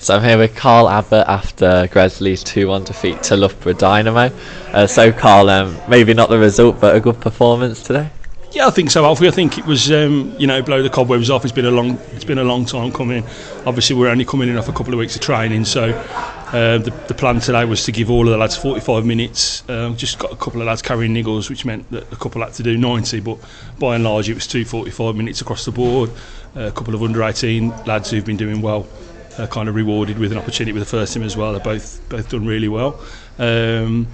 So I'm here with Carl Abbott after Gresley's 2-1 defeat to Loughborough Dynamo. Uh, so Carl, um, maybe not the result, but a good performance today. Yeah, I think so, Alfie. I think it was, um, you know, blow the cobwebs off. It's been a long, it's been a long time coming. Obviously, we're only coming in off a couple of weeks of training, so uh, the, the plan today was to give all of the lads 45 minutes. Um, just got a couple of lads carrying niggles, which meant that a couple had to do 90, but by and large, it was two 45 minutes across the board. Uh, a couple of under 18 lads who've been doing well uh, kind of rewarded with an opportunity with the first team as well. They've both both done really well. Um,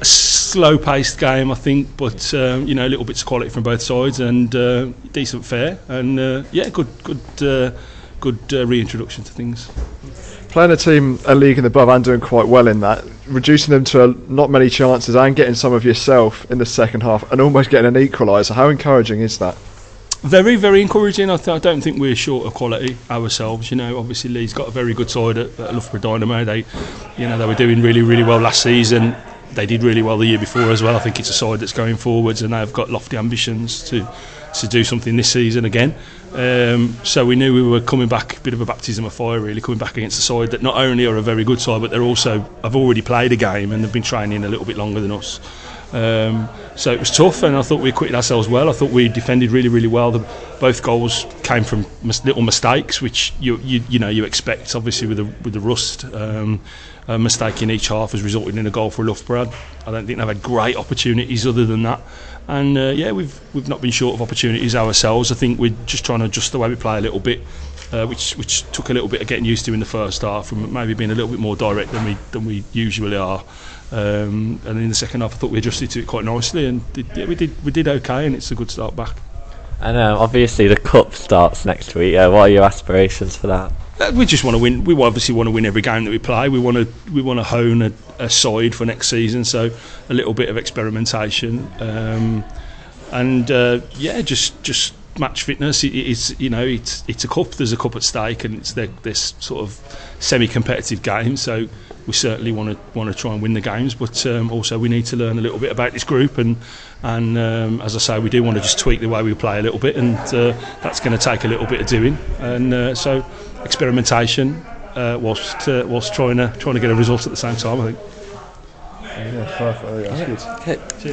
a slow-paced game, I think, but um, you know, little bits of quality from both sides and uh, decent fare, and uh, yeah, good good uh, good uh, reintroduction to things. Playing a team a league the above and doing quite well in that, reducing them to a, not many chances and getting some of yourself in the second half and almost getting an equaliser. How encouraging is that? Very, very encouraging. I, th- I don't think we're short of quality ourselves. You know, obviously Lee's got a very good side at, at Loughborough Dynamo. They, you know, they were doing really, really well last season. They did really well the year before as well. I think it's a side that's going forwards, and they've got lofty ambitions to to do something this season again. Um, so we knew we were coming back, a bit of a baptism of fire, really, coming back against a side that not only are a very good side, but they're also have already played a game and they've been training a little bit longer than us. Um, so it was tough, and I thought we acquitted ourselves well. I thought we defended really, really well. The, both goals came from mis- little mistakes, which you, you you know you expect, obviously with the with the rust. Um, a mistake in each half has resulted in a goal for Loughborough. I don't think they've had great opportunities other than that. And uh, yeah, we've we've not been short of opportunities ourselves. I think we're just trying to adjust the way we play a little bit, uh, which which took a little bit of getting used to in the first half, and maybe being a little bit more direct than we than we usually are. Um, and in the second half, I thought we adjusted to it quite nicely, and did, yeah, we did we did okay, and it's a good start back. And um, obviously the cup starts next week. Uh, what are your aspirations for that? Uh, we just want to win. We obviously want to win every game that we play. We want to we want to hone a, a side for next season. So a little bit of experimentation, um, and uh, yeah, just just match fitness. It, it's you know it's it's a cup. There's a cup at stake, and it's this sort of semi-competitive game. So we certainly want to want to try and win the games, but um, also we need to learn a little bit about this group and and um, as I say, we do want to just tweak the way we play a little bit, and uh, that's going to take a little bit of doing. And uh, so experimentation uh, whilst uh, whilst trying to trying to get a result at the same time. I think. Yeah, perfect. Yeah, that's good. Okay. Cheers.